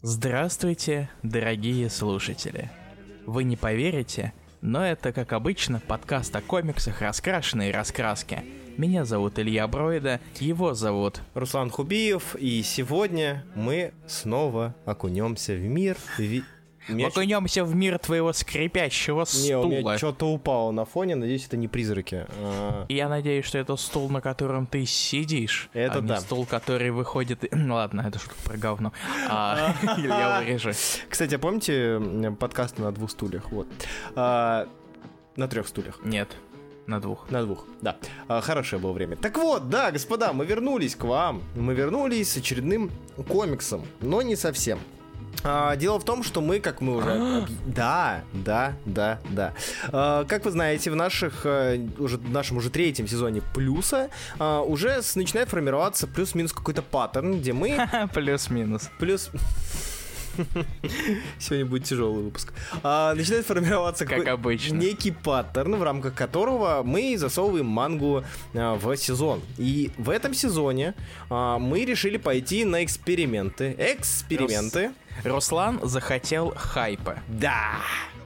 Здравствуйте, дорогие слушатели. Вы не поверите, но это, как обычно, подкаст о комиксах «Раскрашенные раскраски». Меня зовут Илья Броида, его зовут Руслан Хубиев, и сегодня мы снова окунемся в мир ви- Мяч... Окунемся в мир твоего скрипящего стула. Не, у меня что-то упало на фоне, надеюсь, это не призраки. А... Я надеюсь, что это стул, на котором ты сидишь. Это а да. не стул, который выходит... Ладно, это шутка про говно. А, я вырежу. Кстати, а помните подкасты на двух стульях? Вот. А, на трех стульях. Нет. На двух. На двух, да. А, хорошее было время. Так вот, да, господа, мы вернулись к вам. Мы вернулись с очередным комиксом, но не совсем. А, дело в том, что мы, как мы уже... да, да, да, да. А, как вы знаете, в наших, э, уже, в нашем уже третьем сезоне плюса а, уже начинает формироваться плюс-минус какой-то паттерн, где мы... Плюс-минус. Плюс... Сегодня будет тяжелый выпуск. А, начинает формироваться как обычно. некий паттерн, в рамках которого мы засовываем мангу а, в сезон. И в этом сезоне а, мы решили пойти на эксперименты. Эксперименты. Руслан захотел хайпа. Да.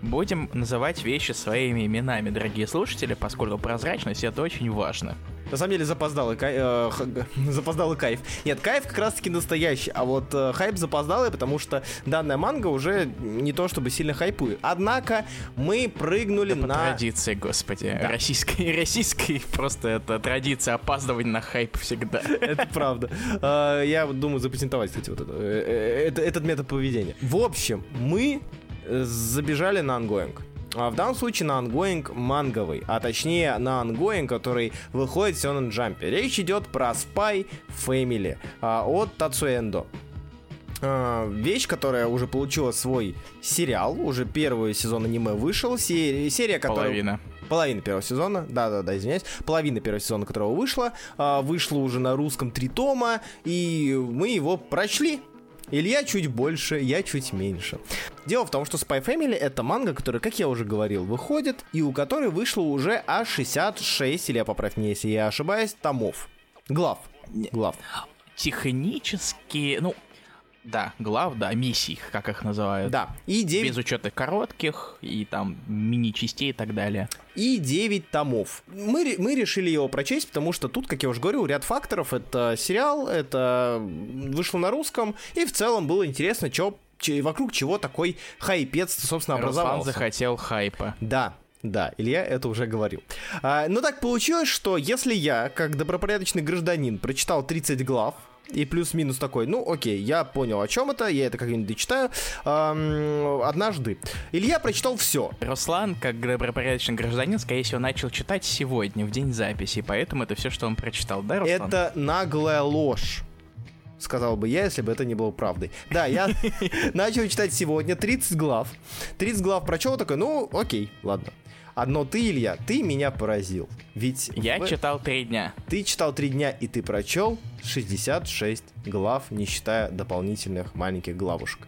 Будем называть вещи своими именами, дорогие слушатели, поскольку прозрачность это очень важно. На самом деле запоздалый, кай... э, запоздалый кайф. Нет, кайф как раз таки настоящий, а вот э, хайп запоздалый, потому что данная манга уже не то чтобы сильно хайпует. Однако мы прыгнули это на... традиции, господи. Да. Российской, российской просто это традиция опаздывать на хайп всегда. Это правда. Э, я думаю запатентовать, кстати, вот э, это, этот метод поведения. В общем, мы забежали на онгоинг. А в данном случае на онгоинг манговый, а точнее на онгоинг, который выходит в Сёнэн Джампе. Речь идет про Spy Family а, от Тацуи Эндо. Вещь, которая уже получила свой сериал, уже первый сезон аниме вышел, серия, серия которая... Половина. Половина первого сезона, да-да-да, извиняюсь, половина первого сезона, которого вышла, а, вышла уже на русском три тома, и мы его прочли, Илья чуть больше, я чуть меньше. Дело в том, что Spy Family это манга, которая, как я уже говорил, выходит, и у которой вышло уже аж 66, или я поправь меня, если я ошибаюсь, томов. Глав. Глав. Технически, ну, да, глав, да, миссий, как их называют. Да, и 9... Без учета коротких и там мини-частей и так далее. И 9 томов. Мы, мы решили его прочесть, потому что тут, как я уже говорил, ряд факторов. Это сериал, это вышло на русском, и в целом было интересно, что вокруг чего такой хайпец, собственно, образовался. Руслан захотел хайпа. Да, да, Илья это уже говорил. А, но так получилось, что если я, как добропорядочный гражданин, прочитал 30 глав, и плюс-минус такой, ну окей, я понял о чем это, я это как-нибудь дочитаю. Эм, однажды. Илья прочитал все. Руслан, как добропорядочный гражданин, скорее всего, начал читать сегодня, в день записи, поэтому это все, что он прочитал, да, Руслан? Это наглая ложь сказал бы я, если бы это не было правдой. Да, я начал читать сегодня 30 глав. 30 глав прочел, такой, ну, окей, ладно. Одно ты, Илья, ты меня поразил. Ведь... Я в... читал три дня. Ты читал три дня, и ты прочел 66 глав, не считая дополнительных маленьких главушек.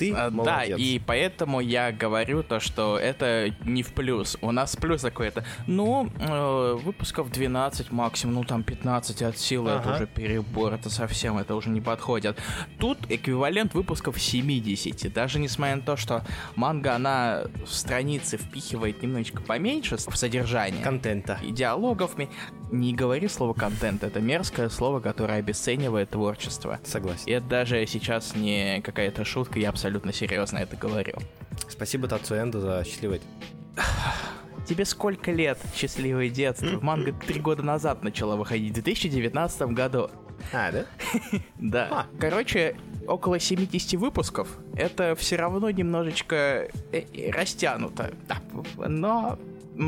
Ты а, молодец. Да, и поэтому я говорю то, что это не в плюс. У нас плюс какой-то. Ну, э, выпусков 12 максимум, ну там 15 от силы, ага. это уже перебор, это совсем, это уже не подходит. Тут эквивалент выпусков 70. Даже несмотря на то, что манга, она в странице впихивает немножечко поменьше в содержание. Контента. И диалогов. Не говори слово контент, это мерзкое слово, которое обесценивает творчество. Согласен. И это даже сейчас не какая-то шутка, я абсолютно серьезно это говорю. Спасибо Тацу Энду за счастливый Тебе сколько лет, счастливое детство? Манга три года назад начала выходить, в 2019 году. А, да? Да. А. Короче, около 70 выпусков. Это все равно немножечко э, растянуто. Но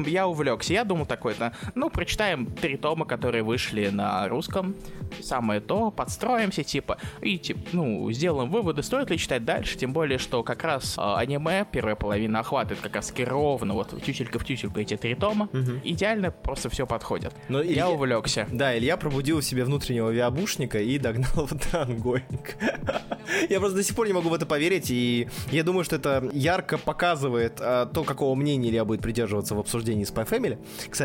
я увлекся. Я думал такой-то, ну, прочитаем три тома, которые вышли на русском. Самое то, подстроимся, типа, и, типа, ну, сделаем выводы, стоит ли читать дальше, тем более, что как раз э, аниме, первая половина охватывает как раз ровно, вот, тютелька в тютельку эти три тома. Угу. Идеально просто все подходит. Но я Илья... увлекся. Да, Илья пробудил в себе внутреннего виабушника и догнал вот онгоинг. Я просто до сих пор не могу в это поверить, и я думаю, что это ярко показывает а, то, какого мнения Илья будет придерживаться в обсуждении Spy Family,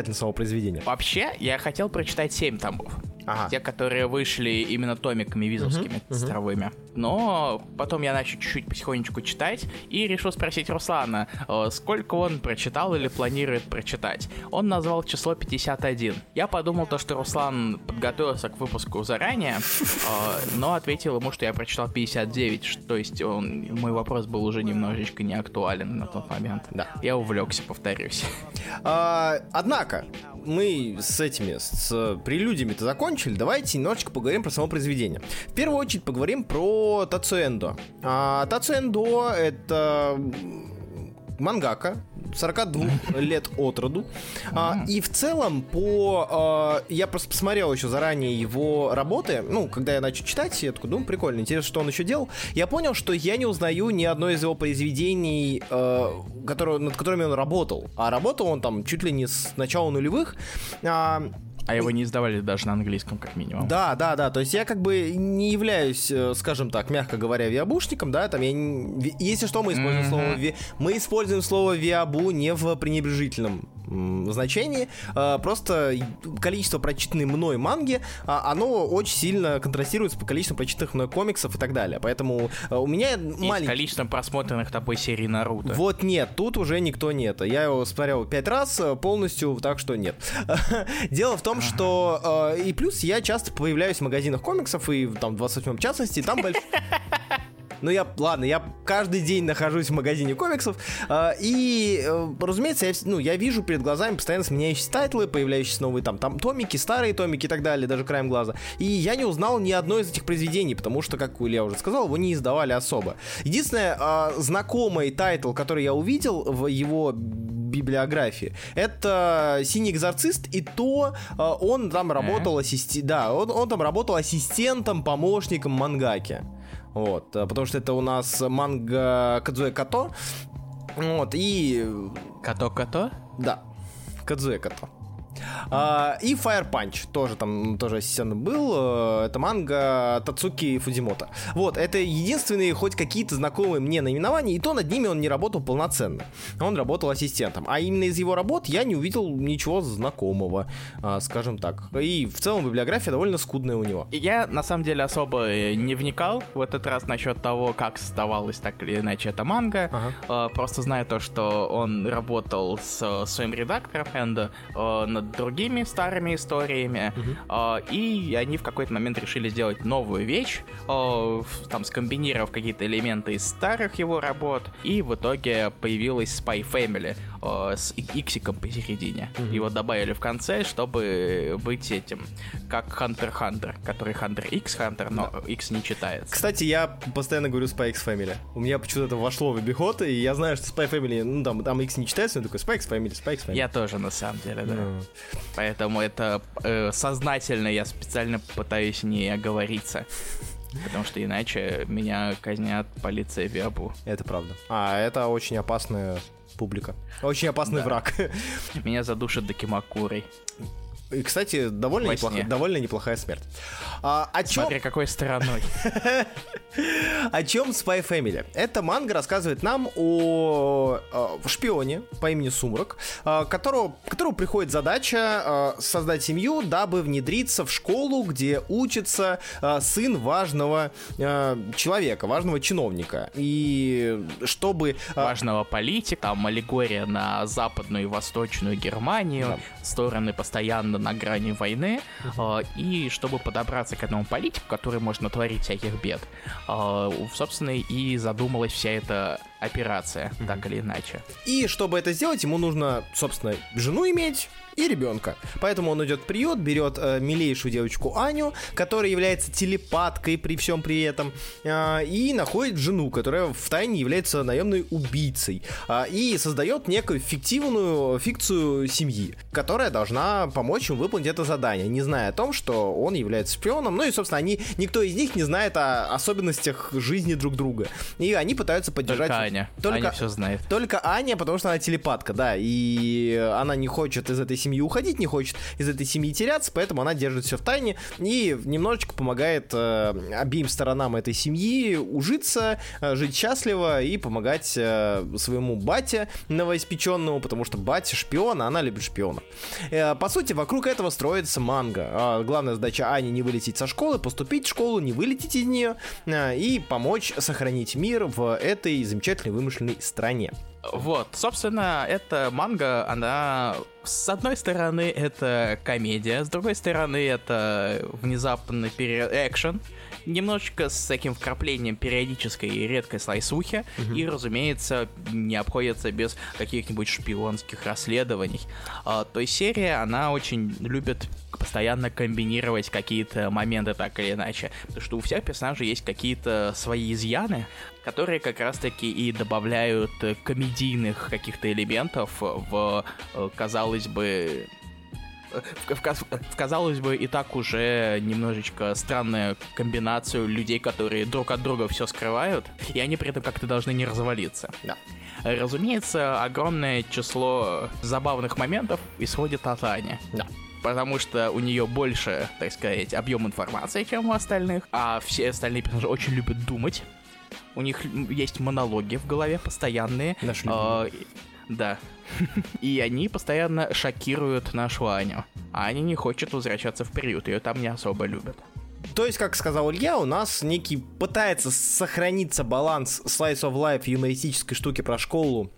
на самого произведения. Вообще, я хотел прочитать 7 томов. Ага. те, которые вышли именно томиками визовскими, uh-huh, цифровыми. Но потом я начал чуть-чуть потихонечку читать и решил спросить Руслана, э, сколько он прочитал или планирует прочитать. Он назвал число 51. Я подумал то, что Руслан подготовился к выпуску заранее, э, но ответил ему, что я прочитал 59, то есть он, мой вопрос был уже немножечко не актуален на тот момент. Да. Я увлекся, повторюсь. А, однако, мы с этими, с прелюдиями-то закончили, давайте немножечко поговорим про само произведение. В первую очередь поговорим про Тацуэндо. А, Тацуэндо — это мангака, 42 лет от роду. А, и в целом, по... А, я просто посмотрел еще заранее его работы. Ну, когда я начал читать, я такой, думаю, прикольно, интересно, что он еще делал. Я понял, что я не узнаю ни одно из его произведений, а, которое, над которыми он работал. А работал он там чуть ли не с начала нулевых. А, а его не издавали даже на английском, как минимум. Да, да, да. То есть я как бы не являюсь, э, скажем так, мягко говоря, виабушником, да, там я не... Если что, мы используем mm-hmm. слово ви... мы используем слово виабу не в пренебрежительном значении. А, просто количество прочитанной мной манги, а, оно очень сильно контрастирует с количеством прочитанных мной комиксов и так далее. Поэтому а, у меня маленький... количеством просмотренных тобой серий Наруто. Вот нет, тут уже никто нет. Я его смотрел пять раз полностью, так что нет. Дело в том, что... И плюс я часто появляюсь в магазинах комиксов, и там в частности, там большой... Ну, я, ладно, я каждый день нахожусь в магазине комиксов, э, и, э, разумеется, я, ну, я вижу перед глазами постоянно сменяющиеся тайтлы, появляющиеся новые там, там томики, старые томики и так далее, даже краем глаза. И я не узнал ни одно из этих произведений, потому что, как Илья уже сказал, его не издавали особо. Единственное, э, знакомый тайтл, который я увидел в его библиографии. Это «Синий экзорцист», и то э, он там работал ассисти... да, он, он там работал ассистентом, помощником мангаки. Вот, э, потому что это у нас манга Кадзуэ Като. Вот, и... Като-като? Да, Кадзуэ Като. А, и Fire Punch тоже там тоже ассистент был. Э, это манга Тацуки Фудимото. Вот, это единственные хоть какие-то знакомые мне наименования, и то над ними он не работал полноценно. Он работал ассистентом. А именно из его работ я не увидел ничего знакомого, а, скажем так. И в целом библиография довольно скудная у него. Я на самом деле особо э, не вникал в этот раз насчет того, как создавалась так или иначе эта манга. Ага. А, просто знаю то, что он работал с своим редактором Энда над другими старыми историями, э, и они в какой-то момент решили сделать новую вещь, э, там скомбинировав какие-то элементы из старых его работ, и в итоге появилась Spy Family э, с иксиком посередине. Uh-huh. Его добавили в конце, чтобы быть этим, как Hunter Hunter, который Hunter X Hunter, но да. X не читается. Кстати, я постоянно говорю Spy X Family. У меня почему-то это вошло в обиход, и я знаю, что Spy Family, ну там, там X не читается, но такой Spy X Family, Spy X Family. Я тоже, на самом деле, да. Uh-huh. Поэтому это э, сознательно я специально пытаюсь не оговориться. Потому что иначе меня казнят полиция Виабу. Это правда. А, это очень опасная публика. Очень опасный да. враг. Меня задушат Дакимакурой. И, кстати, довольно, неплох... довольно неплохая смерть. А, о чем... Смотри, какой стороной. о чем Spy Family? Эта манга рассказывает нам о, о шпионе по имени Сумрак, а, которого, которому приходит задача а, создать семью, дабы внедриться в школу, где учится а, сын важного человека, важного чиновника. И чтобы... Важного политика, там аллегория на западную и восточную Германию, да. стороны постоянно команда на грани войны, э, и чтобы подобраться к этому политику, который может натворить всяких бед, э, собственно, и задумалась вся эта операция, mm-hmm. так или иначе. И чтобы это сделать, ему нужно, собственно, жену иметь, и ребенка. Поэтому он идет в приют, берет э, милейшую девочку Аню, которая является телепаткой при всем при этом, э, и находит жену, которая в тайне является наемной убийцей, э, и создает некую фиктивную фикцию семьи, которая должна помочь ему выполнить это задание, не зная о том, что он является шпионом. Ну и, собственно, они никто из них не знает о особенностях жизни друг друга. И они пытаются поддержать... Только Аня. Только- Аня все знает. Только Аня, потому что она телепатка, да, и она не хочет из этой семьи уходить, не хочет из этой семьи теряться, поэтому она держит все в тайне и немножечко помогает э, обеим сторонам этой семьи ужиться, э, жить счастливо и помогать э, своему бате новоиспеченному, потому что батя шпион, а она любит шпионов. Э, по сути, вокруг этого строится манга. А главная задача Ани не вылететь со школы, поступить в школу, не вылететь из нее э, и помочь сохранить мир в этой замечательной вымышленной стране. Вот, собственно, эта манга, она, с одной стороны, это комедия, с другой стороны, это внезапный пере... экшен, немножечко с таким вкраплением периодической и редкой слайсухи, и, разумеется, не обходится без каких-нибудь шпионских расследований. А, то есть серия, она очень любит постоянно комбинировать какие-то моменты так или иначе, потому что у всех персонажей есть какие-то свои изъяны, которые как раз-таки и добавляют э, комедийных каких-то элементов в, э, казалось бы, э, в, в в, казалось бы, и так уже немножечко странную комбинацию людей, которые друг от друга все скрывают, и они при этом как-то должны не развалиться. Да. Разумеется, огромное число забавных моментов исходит от Ани. Да. Потому что у нее больше, так сказать, объем информации, чем у остальных. А все остальные персонажи очень любят думать. У них есть монологи в голове постоянные. Наш А, да. И они постоянно шокируют нашу Аню. А Аня не хочет возвращаться в приют, ее там не особо любят. То есть, как сказал Илья, у нас некий пытается сохраниться баланс slice of life юмористической штуки про школу,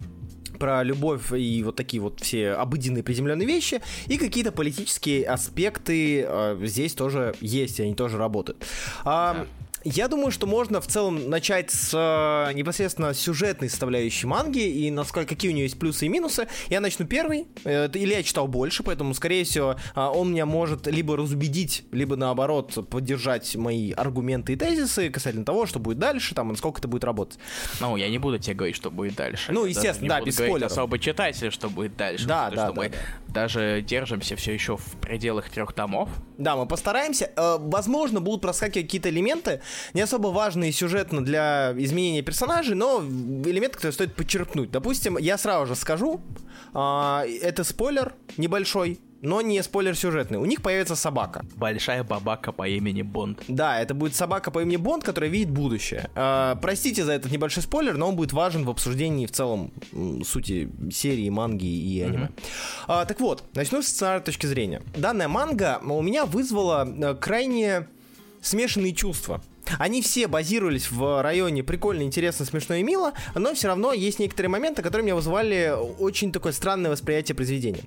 про любовь и вот такие вот все обыденные приземленные вещи, и какие-то политические аспекты э, здесь тоже есть, и они тоже работают. А, Я думаю, что можно в целом начать с э, непосредственно сюжетной составляющей манги и насколько какие у нее есть плюсы и минусы. Я начну первый. Э, Или я читал больше, поэтому, скорее всего, а, он меня может либо разубедить, либо наоборот поддержать мои аргументы и тезисы касательно того, что будет дальше, там, и насколько это будет работать. Ну, я не буду тебе говорить, что будет дальше. Ну, естественно, да, без спойлеров. особо читателю, что будет дальше. Да, да, что да, да. Даже держимся все еще в пределах трех томов. Да, мы постараемся. Э, Возможно, будут проскакивать какие-то элементы, не особо важные сюжетно для изменения персонажей, но элементы, которые стоит подчеркнуть. Допустим, я сразу же скажу, а, это спойлер небольшой, но не спойлер сюжетный. У них появится собака. Большая бабака по имени Бонд. Да, это будет собака по имени Бонд, которая видит будущее. А, простите за этот небольшой спойлер, но он будет важен в обсуждении в целом сути серии, манги и аниме. А, так вот, начну с сценарной точки зрения. Данная манга у меня вызвала э, крайне смешанные чувства. Они все базировались в районе прикольно, интересно, смешно и мило, но все равно есть некоторые моменты, которые меня вызывали очень такое странное восприятие произведения.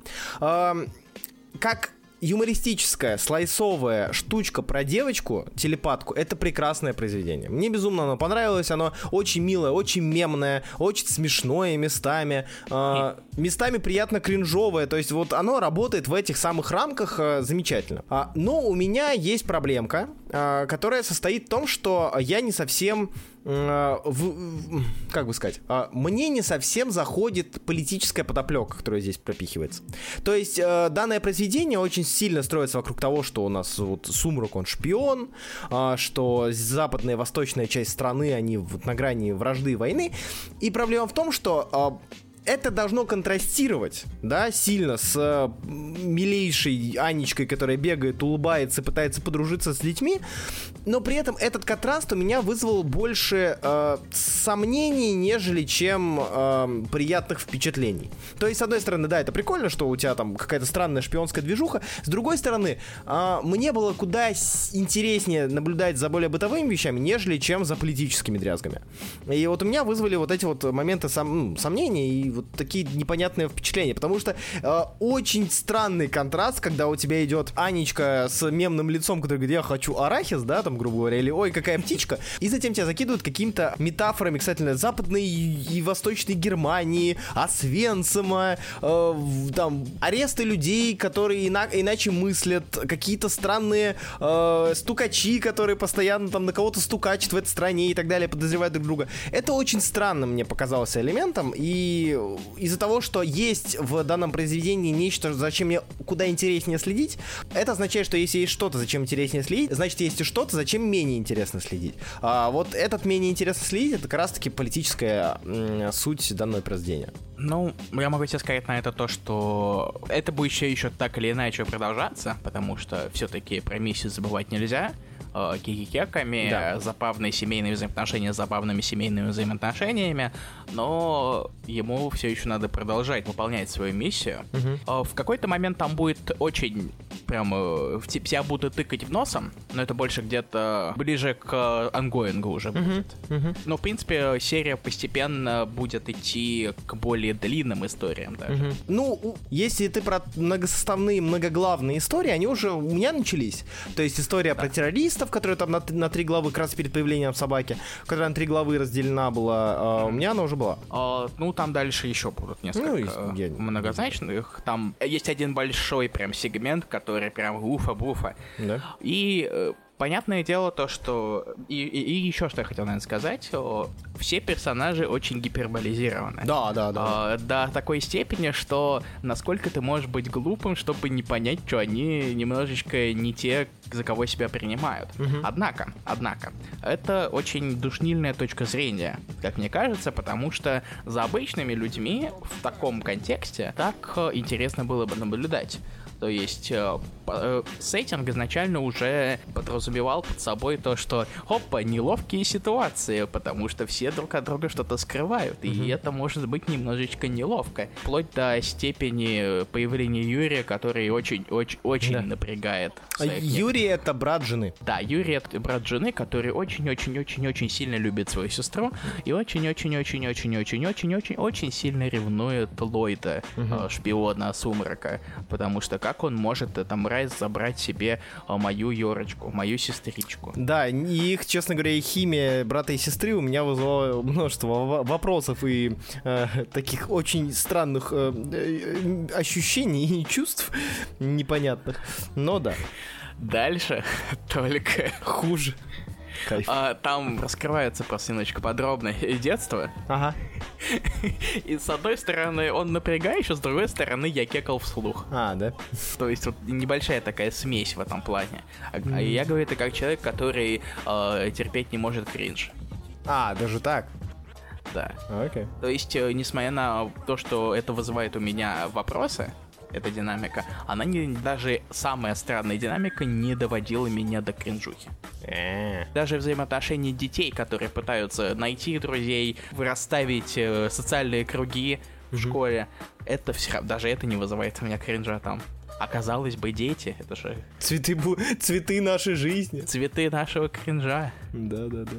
Как юмористическая, слайсовая штучка про девочку, телепатку, это прекрасное произведение. Мне безумно оно понравилось, оно очень милое, очень мемное, очень смешное местами, э, местами приятно кринжовое, то есть вот оно работает в этих самых рамках э, замечательно. А, но у меня есть проблемка, э, которая состоит в том, что я не совсем в- в- как бы сказать, а, мне не совсем заходит политическая подоплека, которая здесь пропихивается. То есть э, данное произведение очень сильно строится вокруг того, что у нас вот Сумрак, он шпион, а, что западная и восточная часть страны, они вот на грани вражды и войны. И проблема в том, что а, это должно контрастировать, да, сильно с э, милейшей Анечкой, которая бегает, улыбается, пытается подружиться с детьми, но при этом этот контраст у меня вызвал больше э, сомнений, нежели чем э, приятных впечатлений. То есть, с одной стороны, да, это прикольно, что у тебя там какая-то странная шпионская движуха, с другой стороны, э, мне было куда интереснее наблюдать за более бытовыми вещами, нежели чем за политическими дрязгами. И вот у меня вызвали вот эти вот моменты сом- сомнения и вот такие непонятные впечатления, потому что э, очень странный контраст, когда у тебя идет Анечка с мемным лицом, который говорит, я хочу арахис, да, там, грубо говоря, или ой, какая птичка, и затем тебя закидывают какими-то метафорами, кстати, западной и восточной Германии, Освенцима, э, там, аресты людей, которые ина- иначе мыслят, какие-то странные э, стукачи, которые постоянно там на кого-то стукачат в этой стране и так далее, подозревают друг друга. Это очень странно мне показалось элементом, и из-за того, что есть в данном произведении нечто, зачем мне куда интереснее следить, это означает, что если есть что-то, зачем интереснее следить, значит, есть и что-то, зачем менее интересно следить. А вот этот менее интересно следить, это как раз-таки политическая суть данного произведения. Ну, я могу тебе сказать на это то, что это будет еще, еще так или иначе продолжаться, потому что все-таки про миссию забывать нельзя э, кикикеками, да. забавные семейные взаимоотношения с забавными семейными взаимоотношениями, но ему все еще надо продолжать выполнять свою миссию. Угу. В какой-то момент там будет очень прям э, в тебя будут тыкать в носом, но это больше где-то ближе к ангоингу уже будет. Uh-huh. Uh-huh. Но, в принципе, серия постепенно будет идти к более длинным историям даже. Uh-huh. Ну, если ты про многосоставные, многоглавные истории, они уже у меня начались. То есть история да. про террористов, которая там на, на три главы, как раз перед появлением собаки, которая на три главы разделена была, uh, у меня она уже была. Uh, ну, там дальше еще будут несколько ну, я... многозначных. Там есть один большой прям сегмент, который который прям уфа-буфа. Да. И э, понятное дело то, что... И, и, и еще что я хотел, наверное, сказать. Все персонажи очень гиперболизированы. Да, да, да. А, до такой степени, что насколько ты можешь быть глупым, чтобы не понять, что они немножечко не те, за кого себя принимают. Угу. Однако, однако, это очень душнильная точка зрения, как мне кажется, потому что за обычными людьми в таком контексте так э, интересно было бы наблюдать. То есть э, э, сеттинг изначально уже подразумевал под собой то, что опа, неловкие ситуации, потому что все друг от друга что-то скрывают, mm-hmm. и это может быть немножечко неловко. Вплоть до степени появления Юрия, который очень-очень-очень да. напрягает. А Юрий это брат жены. Да, Юрий это брат жены, который очень-очень-очень-очень сильно любит свою сестру и очень-очень-очень-очень-очень-очень-очень сильно ревнует Ллойда, mm-hmm. шпиона Сумрака, потому что как как он может, это мразь, забрать себе а, мою Йорочку, мою сестричку. Да, и их, честно говоря, химия брата и сестры у меня вызвала множество вопросов и э, таких очень странных э, э, ощущений и чувств непонятных. Но да. Дальше только хуже. А, там раскрывается просто немножечко подробно детство. Ага. И с одной стороны он напрягающий, с другой стороны я кекал вслух. А, да? То есть вот небольшая такая смесь в этом плане. А, mm. я говорю это как человек, который э, терпеть не может кринж. А, даже так? Да. Окей. Okay. То есть, э, несмотря на то, что это вызывает у меня вопросы, эта динамика, она не, даже самая странная динамика не доводила меня до кринжухи. Э. Даже взаимоотношения детей, которые пытаются найти друзей, расставить э, социальные круги в школе, это все, даже это не вызывает у меня кринжа там. Оказалось бы, дети, это же... Цветы, бу... цветы нашей жизни. Цветы нашего кринжа. Да, да, да.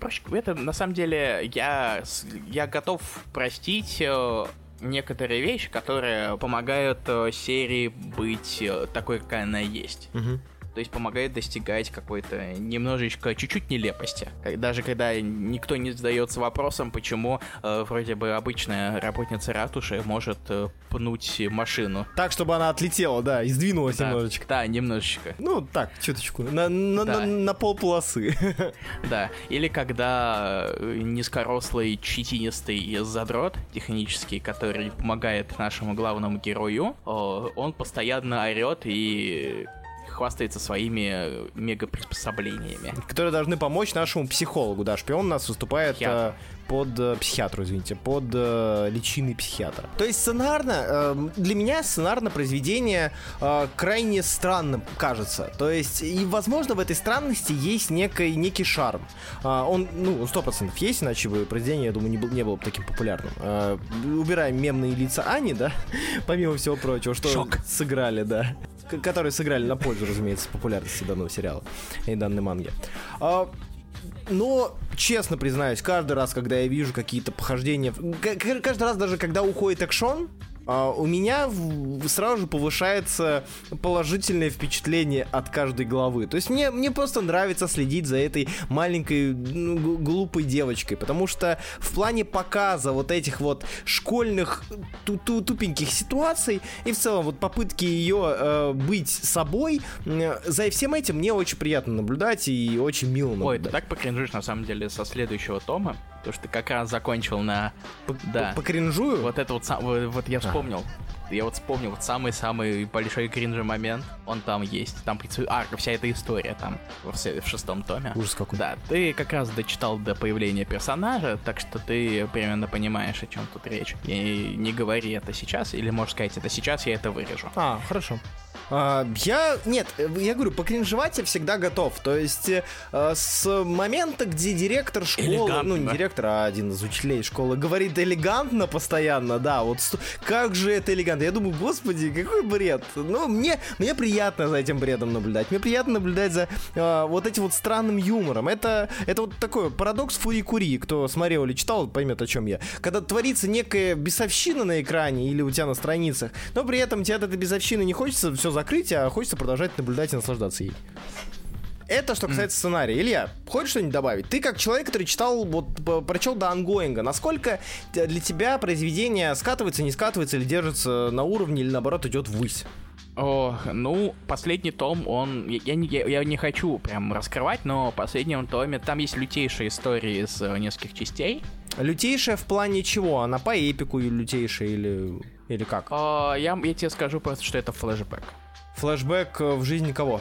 Проще это на самом деле я, я готов простить э, некоторые вещи, которые помогают э, серии быть э, такой, какая она есть. Угу. То есть помогает достигать какой-то немножечко, чуть-чуть нелепости. Даже когда никто не задается вопросом, почему э, вроде бы обычная работница ратуши может э, пнуть машину. Так, чтобы она отлетела, да, и сдвинулась да, немножечко. Да, немножечко. Ну, так, чуточку, на, на, да. на, на полполосы. Да, или когда э, низкорослый, щетинистый задрот технический, который помогает нашему главному герою, он постоянно орет и хвастается своими э, мега-приспособлениями. Которые должны помочь нашему психологу, да, шпион у нас выступает э, под э, психиатру, извините, под э, личиной психиатра. То есть сценарно, э, для меня сценарно произведение э, крайне странным кажется. То есть, и возможно в этой странности есть некий, некий шарм. Э, он, ну, сто процентов есть, иначе бы произведение, я думаю, не, был, не было бы таким популярным. Э, убираем мемные лица Ани, да, помимо всего прочего, что Шок. сыграли, да которые сыграли на пользу, разумеется, популярности данного сериала и данной манги. А, но, честно признаюсь, каждый раз, когда я вижу какие-то похождения... Каждый раз, даже когда уходит экшон, у меня сразу же повышается положительное впечатление от каждой главы. То есть мне, мне просто нравится следить за этой маленькой ну, глупой девочкой, потому что в плане показа вот этих вот школьных ту -ту тупеньких ситуаций и в целом вот попытки ее э, быть собой, э, за всем этим мне очень приятно наблюдать и очень мило наблюдать. Ой, ты так покринжишь на самом деле со следующего тома. Потому что ты как раз закончил на... По, Да. по, по кринжую? Вот это вот, вот, вот я вспомнил. Я вот вспомнил вот самый-самый большой кринжи момент. Он там есть. Там арка, вся эта история там в, в шестом томе. Ужас какой. Да, ты как раз дочитал до появления персонажа, так что ты примерно понимаешь, о чем тут речь. И не говори это сейчас, или можешь сказать это сейчас, я это вырежу. А, хорошо. А, я, нет, я говорю, покринжевать я всегда готов. То есть э, с момента, где директор школы, Элегантно. ну не директор, а один из учителей школы, говорит элегантно постоянно, да, вот как же это элегантно. Я думаю, господи, какой бред. Ну, мне, мне приятно за этим бредом наблюдать. Мне приятно наблюдать за э, вот этим вот странным юмором. Это, это вот такой парадокс фури-кури. Кто смотрел или читал, поймет, о чем я. Когда творится некая бесовщина на экране или у тебя на страницах, но при этом тебе от этой бесовщины не хочется все закрыть, а хочется продолжать наблюдать и наслаждаться ей. Это что касается сценария. Илья, хочешь что-нибудь добавить? Ты как человек, который читал, вот, прочел до ангоинга, насколько для тебя произведение скатывается, не скатывается, или держится на уровне, или наоборот идет ввысь? О, ну, последний том, он... Я, я не, я, я не хочу прям раскрывать, но в последнем томе там есть лютейшая история из э, нескольких частей. Лютейшая в плане чего? Она по эпику лютейшая, или, или как? А, я, я тебе скажу просто, что это флешбэк. Флэшбэк э, в жизни кого?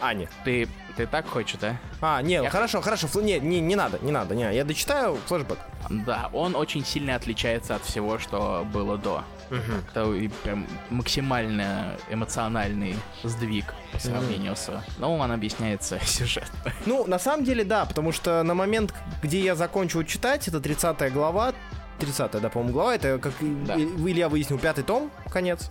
Ани. Ты, ты так хочешь, да? А, не, Я- хорошо, хорошо, фл- не, не, не надо, не надо, не, я дочитаю флэшбэк. Да, он очень сильно отличается от всего, что было до. Это и прям максимально эмоциональный сдвиг по сравнению с... Ну, он объясняется сюжет. Ну, на самом деле, да, потому что на момент, где я закончил читать, это 30 глава, 30 да, по-моему, глава, это, как Да. Илья выяснил, пятый том, конец.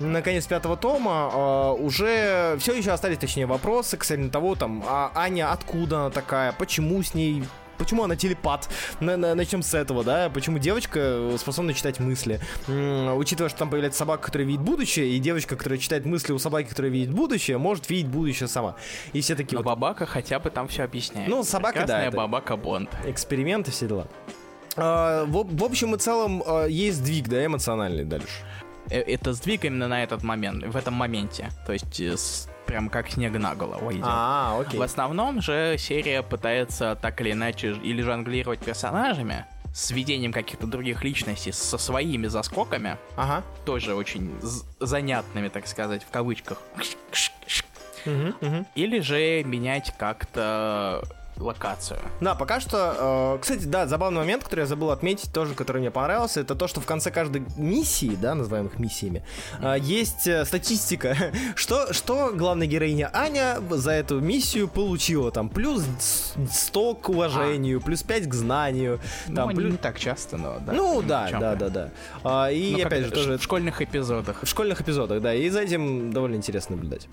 Наконец, пятого тома а, уже все еще остались, точнее, вопросы касательно того, там, а Аня откуда она такая, почему с ней Почему она телепат? На- на- Начнем с этого, да? Почему девочка способна читать мысли? Учитывая, что там появляется собака, которая видит будущее, и девочка, которая читает мысли у собаки, которая видит будущее, может видеть будущее сама. И все такие Но вот Бабака хотя бы там все объясняет. Ну, собака, да, Прекрасная это- Бабака Бонд. эксперименты, все дела. А, в, в общем и целом а, есть сдвиг, да, эмоциональный дальше. Э, Это сдвиг именно на этот момент, в этом моменте. То есть э, с- прям как снег на голову идет. А, окей. В основном же серия пытается так или иначе или жонглировать персонажами, с введением каких-то других личностей, со своими заскоками, Ага. тоже очень занятными, так сказать, в кавычках. Мгм, мгм. Или же менять как-то локацию. Да, пока что, э, кстати, да, забавный момент, который я забыл отметить, тоже, который мне понравился, это то, что в конце каждой миссии, да, называем их миссиями, э, есть э, статистика, что, что главная героиня Аня за эту миссию получила, там, плюс с- 100 к уважению, плюс 5 к знанию, Ну, там, они плюс- не так часто, но да. Ну, да, да, да, да. А, и Ну, опять же, тоже в школьных эпизодах. В школьных эпизодах, да, и за этим довольно интересно наблюдать.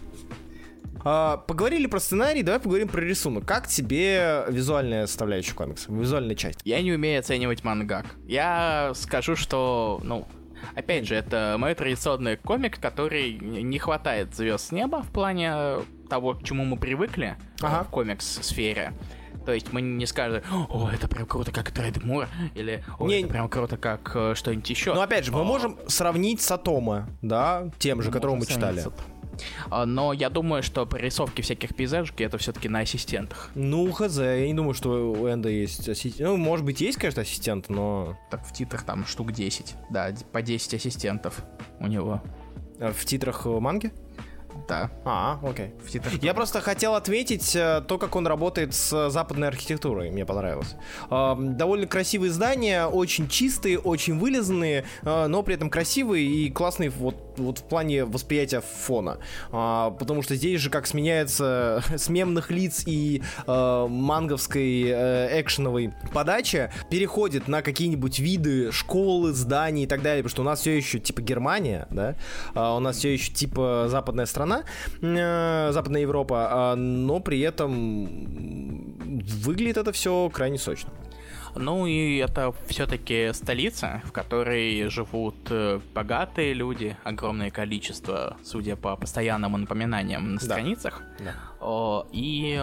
А, поговорили про сценарий, давай поговорим про рисунок. Как тебе визуальная составляющая комикса, визуальная часть? Я не умею оценивать мангак. Я скажу, что, ну, опять же, это мой традиционный комик, который не хватает звезд с неба в плане того, к чему мы привыкли э, Ага. в комикс-сфере. То есть мы не скажем, о, это прям круто, как Трейд Мур, или о, Не- это прям круто, как э, что-нибудь еще. Но опять же, мы О, можем сравнить с Атома, да, тем же, которого мы читали. сравниться. А, Но я думаю, что прорисовки всяких пейзажей это все-таки на ассистентах. Ну, хз, я не думаю, что у Энда есть ассистент. Ну, может быть, есть, конечно, ассистент, но Так в титрах там штук 10. Да, по 10 ассистентов у него. э, в титрах манги? Да, А, окей. Я просто хотел отметить э, то, как он работает с западной архитектурой. Мне понравилось. Э, Довольно красивые здания, очень чистые, очень вылизанные, э, но при этом красивые и классные вот, вот в плане восприятия фона. А, Потому что здесь же как сменяется с мемных лиц и э, манговской э, экшеновой подача переходит на какие-нибудь виды школы, зданий и так далее, потому что у нас все еще типа Германия, да, а у нас все еще типа западная страна, э, Западная Европа, а, но при этом выглядит это все крайне сочно. Ну и это все-таки столица, в которой живут э, богатые люди, огромное количество, судя по постоянным напоминаниям на Да. страницах. Да. И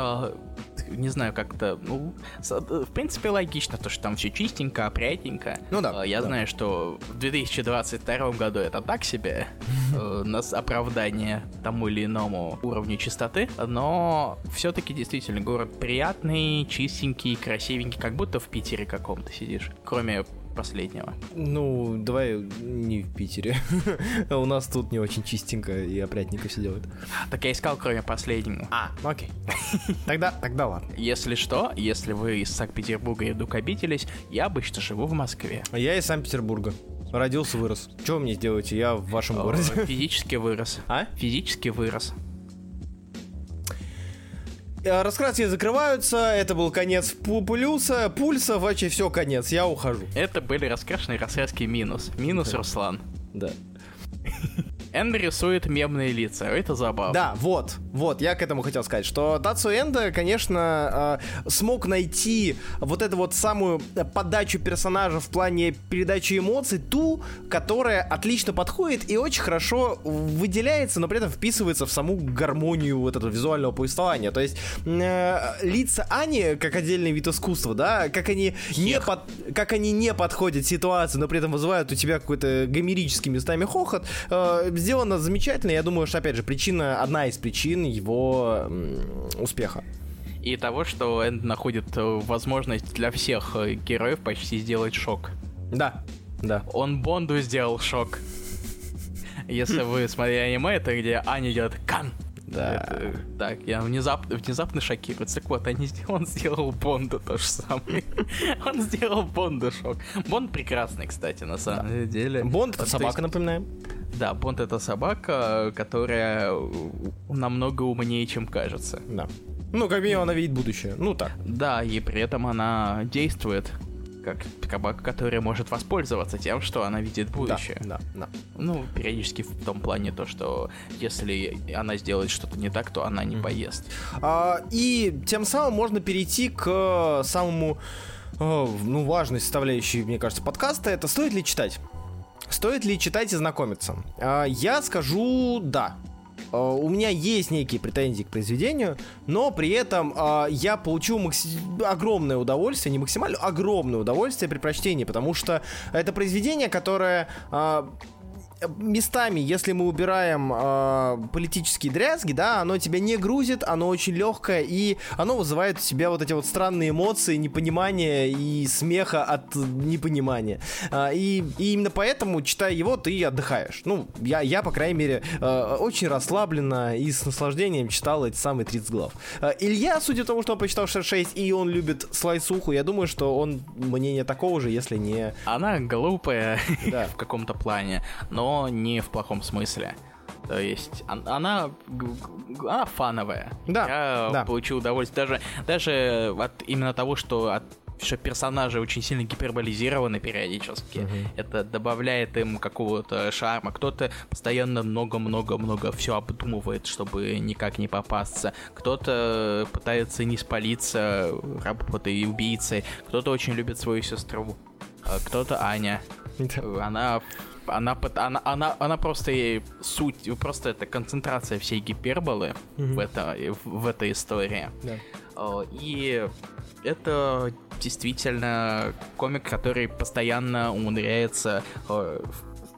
не знаю, как-то, ну, в принципе, логично, то, что там все чистенько, опрятненько. Ну да. Я да. знаю, что в 2022 году это так себе, нас оправдание тому или иному уровню чистоты, но все-таки действительно город приятный, чистенький, красивенький, как будто в Питере каком-то сидишь, кроме последнего. Ну, давай не в Питере. У нас тут не очень чистенько и опрятненько все делают. Так я искал, кроме последнего. А, окей. Тогда, тогда ладно. Если что, если вы из Санкт-Петербурга и вдруг обиделись, я обычно живу в Москве. Я из Санкт-Петербурга. Родился, вырос. Что вы мне сделаете? Я в вашем городе. Физически вырос. А? Физически вырос. Э, Раскраски закрываются, это был конец пульса, пульса, вообще все, конец, я ухожу. Это были раскрашенные раскраски минус. Минус да. Руслан. Да. Энд рисует мемные лица, это забавно. Да, вот, вот, я к этому хотел сказать, что Тацу Энда, конечно, э, смог найти вот эту вот самую подачу персонажа в плане передачи эмоций, ту, которая отлично подходит и очень хорошо выделяется, но при этом вписывается в саму гармонию вот этого визуального повествования. То есть э, лица Ани, как отдельный вид искусства, да, как они, не под, как они не подходят ситуации, но при этом вызывают у тебя какой-то гомерический местами хохот, э, сделано замечательно. Я думаю, что, опять же, причина, одна из причин его м, успеха. И того, что Энд находит э, возможность для всех э, героев почти сделать шок. Да, да. Он Бонду сделал шок. Если вы смотрели аниме, это где Аня делает кан. Да. Это, так, я внезапно, внезапно шокируюсь. Так вот, они, он сделал Бонду то же самое. он сделал Бонду шок. Бонд прекрасный, кстати, на самом да. деле. Бонд это собака, напоминаем. Да, Бонд это собака, которая намного умнее, чем кажется. Да. Ну, как минимум, она видит будущее. Ну так. Да, и при этом она действует как собака, которая может воспользоваться тем, что она видит будущее. Да, да, да. Ну, периодически в том плане то, что если она сделает что-то не так, то она не поест. А, и тем самым можно перейти к самому ну, важной составляющей, мне кажется, подкаста. Это стоит ли читать? Стоит ли читать и знакомиться? А, я скажу да. Uh, у меня есть некие претензии к произведению, но при этом uh, я макси- огромное удовольствие, не максимально, огромное удовольствие при прочтении, потому что это произведение, которое uh, местами, если мы убираем э, политические дрязги, да, оно тебя не грузит, оно очень легкое, и оно вызывает у тебя вот эти вот странные эмоции, непонимания и смеха от непонимания. Э, и, и именно поэтому, читая его, ты отдыхаешь. Ну, я, я по крайней мере, э, очень расслабленно и с наслаждением читал эти самые 30 глав. Э, Илья, судя по тому, что он почитал 6 и он любит слайсуху, я думаю, что он мнение такого же, если не... Она глупая да. в каком-то плане, но не в плохом смысле. То есть она, она фановая. Да, Я да. получил удовольствие даже, даже от именно того, что от что персонажи очень сильно гиперболизированы периодически. Uh-huh. Это добавляет им какого-то шарма. Кто-то постоянно много-много-много все обдумывает, чтобы никак не попасться. Кто-то пытается не спалиться работой убийцей. Кто-то очень любит свою сестру. Кто-то Аня. Она она, она, она, она просто ей суть, просто это концентрация всей гиперболы mm-hmm. в, это, в, в этой истории. Yeah. И это действительно комик, который постоянно умудряется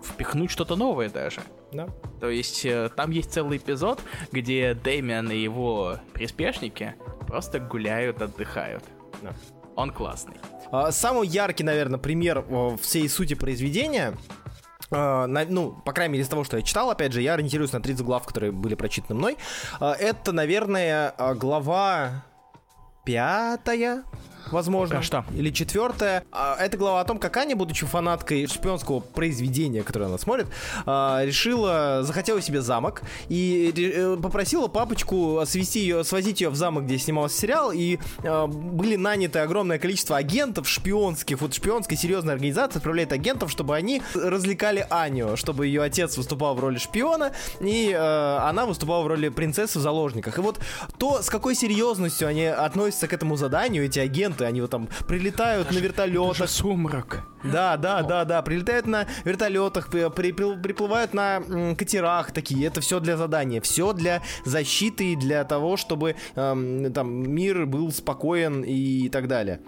впихнуть что-то новое даже. Да. То есть там есть целый эпизод, где Дэмиан и его приспешники просто гуляют, отдыхают. Да. Он классный. Самый яркий, наверное, пример всей сути произведения на, ну, по крайней мере, из того, что я читал, опять же, я ориентируюсь на 30 глав, которые были прочитаны мной. Uh, это, наверное, глава пятая, возможно. А что? Или четвертая. Это глава о том, как Аня, будучи фанаткой шпионского произведения, которое она смотрит, решила, захотела себе замок и э, попросила папочку свести ее, свозить ее в замок, где снимался сериал, и были наняты огромное количество агентов шпионских, вот шпионской серьезной организации отправляет агентов, чтобы они развлекали Аню, чтобы ее отец выступал в роли шпиона, и э, она выступала в роли принцессы в заложниках. И вот то, с какой серьезностью они относятся к этому заданию, эти агенты, моменты, они вот там прилетают на вертолетах. сумрак. Да, да, да, да, прилетают на вертолетах, при- припл- приплывают на катерах такие. Это все для задания, все для защиты и для того, чтобы эм, там мир был спокоен и так далее.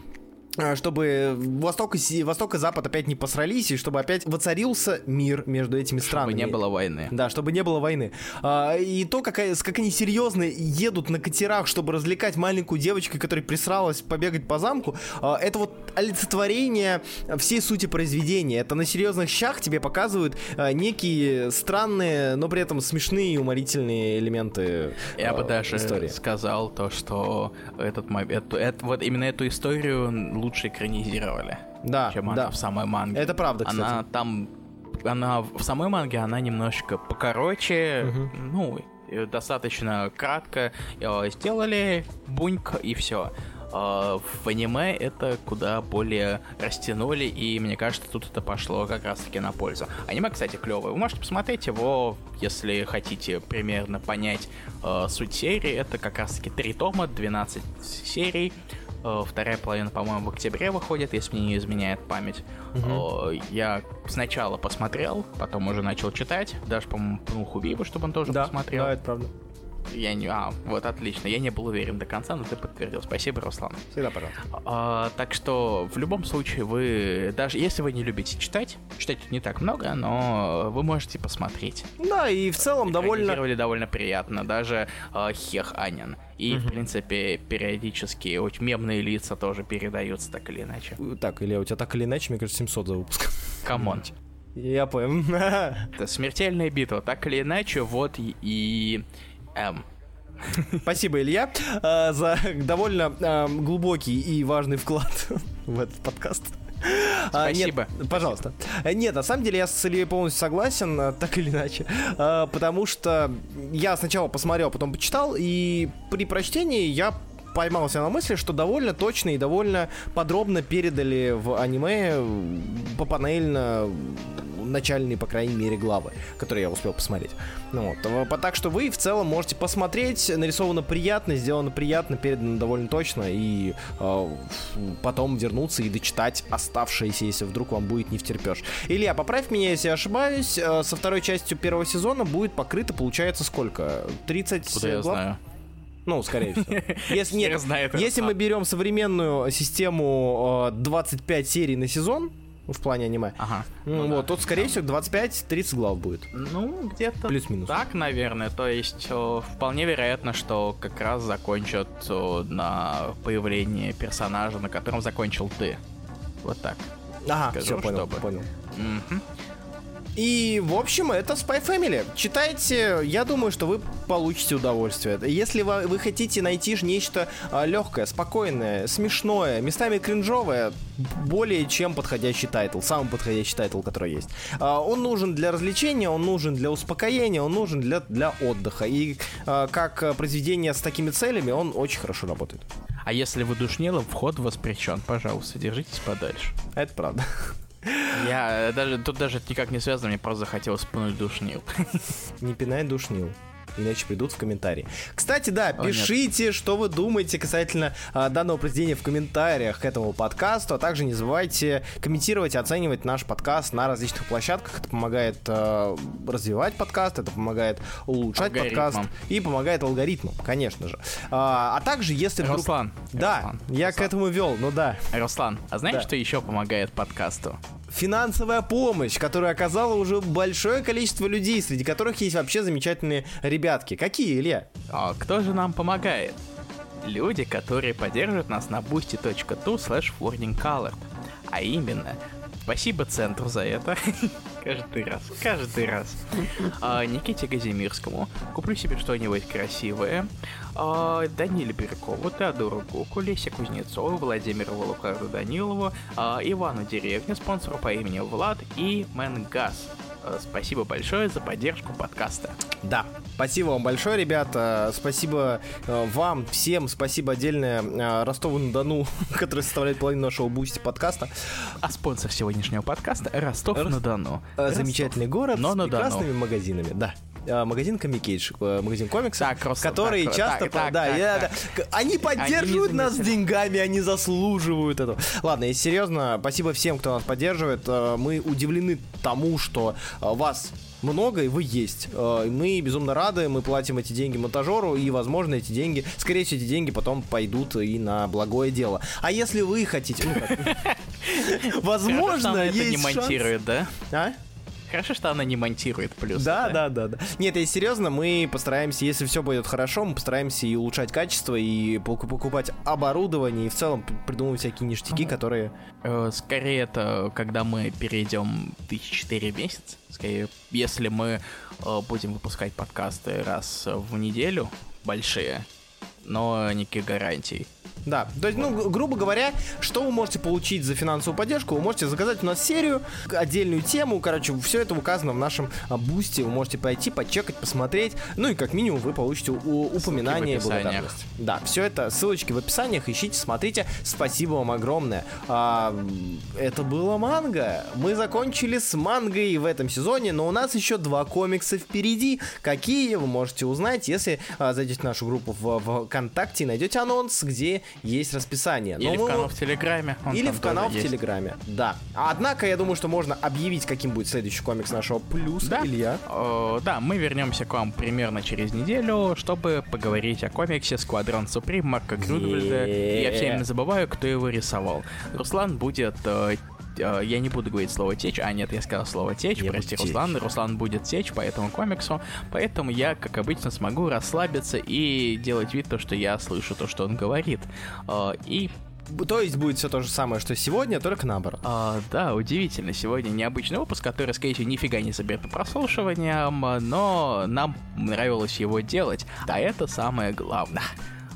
А, Чтобы Восток и, Восток и Запад опять не посрались, и чтобы опять воцарился мир между этими Чтобы странами. не было войны. Да, чтобы не было войны. А, и то, как, как они серьезно едут на катерах, чтобы развлекать маленькую девочку, которая присралась побегать по замку, а, это вот олицетворение всей сути произведения. Это на серьезных щах тебе показывают а, некие странные, но при этом смешные и уморительные элементы Я а, бы даже истории. сказал то, что этот, мо- эту, эт- вот именно эту историю лучше экранизировали, Да, чем да. она в самой манге. Это правда, кстати. Она там, она в самой манге, она немножко покороче, ну, э, достаточно кратко э, сделали, буньк и все. В аниме это куда более растянули, и мне кажется, тут это пошло как раз-таки на пользу. Аниме, кстати, клевое. Вы можете посмотреть его, если хотите примерно понять э, суть серии. Это как раз-таки три тома, 12 серий. Э, Вторая половина, по-моему, в октябре выходит, если мне не изменяет память. Э, Я сначала посмотрел, потом уже начал читать. Даже, по-моему, пнул Хубиба, чтобы он тоже Да, посмотрел. да, это правда. Я не... А, вот, отлично. Я не был уверен до конца, но ты подтвердил. Спасибо, Руслан. Всегда пожалуйста. А, так что в любом случае вы, даже если вы не любите читать, читать тут не так много, но вы можете посмотреть. Да, и в целом довольно... Довольно приятно, даже э, Хех Анин. И, в принципе, периодически очень мемные лица тоже передаются так или иначе. Так, Илья, у тебя так или иначе, мне кажется, 700 за выпуск. Come on. Я понял. Это смертельная битва, так или иначе, вот и... эм, Спасибо, Илья, э, за довольно э, глубокий и важный вклад в этот подкаст. А, Спасибо. Нет, пожалуйста. Нет, на самом деле я с Ильей полностью согласен, э, так или иначе. Потому что я сначала посмотрел, потом почитал, и при прочтении я поймался на мысли, что довольно точно и довольно подробно передали в аниме попанельно начальные, по крайней мере, главы, которые я успел посмотреть. Ну вот, э, так что вы в целом можете посмотреть, нарисовано приятно, сделано приятно, передано довольно точно, и э, потом вернуться и дочитать оставшиеся, если вдруг вам будет не втерпешь. Илья, поправь меня, если я ошибаюсь, э, со второй частью первого сезона будет покрыто, получается, сколько? 30 куда я глав? знаю. Ну, скорее всего. Если, нет, знает, если мы берем современную систему э, 25 серий на сезон, в плане аниме, Ага. ну, Ну вот, да. тут, скорее всего, 25-30 глав будет. Ну, где-то Плюс-минус. так, наверное. То есть о, вполне вероятно, что как раз закончат о, на появление персонажа, на котором закончил ты. Вот так. Ага, Скажу, все, понял, чтобы. понял. Мгм. И, в общем, это Spy Family. Читайте, я думаю, что вы получите удовольствие. Если вы, вы хотите найти нечто легкое, спокойное, смешное, местами кринжовое, более чем подходящий тайтл, самый подходящий тайтл, который есть. А, Он нужен для развлечения, он нужен для успокоения, он нужен для, для отдыха. И а, как а, произведение с такими целями, он очень хорошо работает. А если вы душнилы, вход воспрещен. Пожалуйста, держитесь подальше. Это правда. Я э, даже тут даже никак не связано, мне просто захотелось пнуть душнил. Не пинай душнил. Иначе придут в комментарии. Кстати, да, О, пишите, что вы думаете касательно а, данного произведения в комментариях к этому подкасту, а также не забывайте комментировать и оценивать наш подкаст на различных площадках. Это помогает а, развивать подкаст, это помогает улучшать Алгоритмам. подкаст и помогает алгоритмам, конечно же. А, а также, если вдруг... Руслан. Да, Руслан, я к Руслан. этому вел, ну да. Руслан, а знаешь, Да. что еще помогает подкасту? Финансовая помощь, которую оказало уже большое количество людей, среди которых есть вообще замечательные ребятки. Какие, Илья? А кто же нам помогает? Люди, которые поддерживают нас на boosty.tu slash. А именно, спасибо центру за это. Каждый раз, каждый раз. А, Никите Газимирскому. Куплю себе что-нибудь красивое. А, Даниле Биркову, Теодору Гуку, Лесе Кузнецову, Владимиру Волукарду Данилову, а, Ивану Деревне, спонсору по имени Влад и Мэнгаз. А, Спасибо большое за поддержку подкаста. Да, спасибо вам большое, ребята. Спасибо э, вам всем. Спасибо отдельное э, Ростову-на-Дону, который составляет половину нашего бусти подкаста. А спонсор сегодняшнего подкаста Ростов-на-Дону. Э, Ростов. Замечательный город Но с прекрасными магазинами. Да. Э, магазин Комикейдж, э, магазин комиксов, Так, которые так, часто... так, по- так, да, так, я- так. да, они поддерживают не нас деньгами, они заслуживают этого. Ладно, и серьезно, спасибо всем, кто нас поддерживает. Э, Мы удивлены тому, что э, вас много, и вы есть. Мы безумно рады, мы платим эти деньги монтажеру, и, возможно, эти деньги, скорее всего, эти деньги потом пойдут и на благое дело. А если вы хотите... ну Возможно, не есть шанс... монтирует, да? А? Хорошо, что она не монтирует плюс. Да, да, да, да. Нет, и серьезно, мы постараемся, если все будет хорошо, мы постараемся и улучшать качество, и поку- покупать оборудование, и в целом придумывать всякие ништяки, которые... Э, Скорее это, когда мы перейдем в 1004 месяц. Скорее, если мы э, будем выпускать подкасты раз в неделю, большие, но никаких гарантий. Да, то есть, ну, грубо говоря, что вы можете получить за финансовую поддержку? Вы можете заказать у нас серию, отдельную тему, короче, все это указано в нашем а, бусте, вы можете пойти, почекать, посмотреть, ну и как минимум вы получите упоминание и благодарность. Да, все это, ссылочки в описаниях, ищите, смотрите, спасибо вам огромное. А, это было манго, мы закончили с мангой в этом сезоне, но у нас еще два комикса впереди, какие вы можете узнать, если а, зайдете в нашу группу в, в ВКонтакте и найдете анонс, где есть расписание. Но Или мы- в канал в Телеграме. или в канал в есть. Телеграме, да. Однако, я думаю, что можно объявить, каким будет следующий комикс нашего плюса, Да. Илья. Э, да, мы вернемся к вам примерно через неделю, чтобы поговорить о комиксе Сквадрон Суприм Марка Грюнвальда. И Я все время забываю, кто его рисовал. Руслан будет... э, я не буду говорить слово течь. А, нет, я сказал слово течь. Я Прости, буду течь. Руслан. Руслан будет течь по этому комиксу. Поэтому я, как обычно, смогу расслабиться и делать вид, то, что я слышу то, что он говорит. Э, и То есть будет все то же самое, что сегодня, только наоборот. а, да, удивительно. Сегодня необычный выпуск, который, скорее всего, нифига не заберет по прослушиваниям, но нам нравилось его делать. А это самое главное.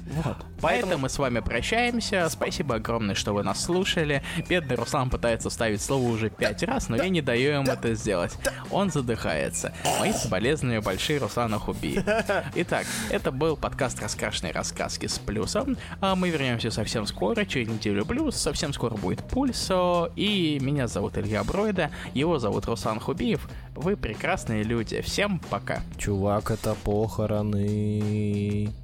Вот. Поэтому мы с вами прощаемся. Спасибо огромное, что вы нас слушали. Бедный Руслан пытается ставить слово уже пять раз, но я не даю ему это сделать. Он задыхается. Мои соболезнования большие Руслана Хуби. Итак, это был подкаст «Раскрашенные рассказки» с плюсом. А мы вернемся совсем скоро, через неделю плюс. Совсем скоро будет Пульсо. И меня зовут Илья Бройда. Его зовут Руслан Хубиев. Вы прекрасные люди. Всем пока. Чувак, это похороны.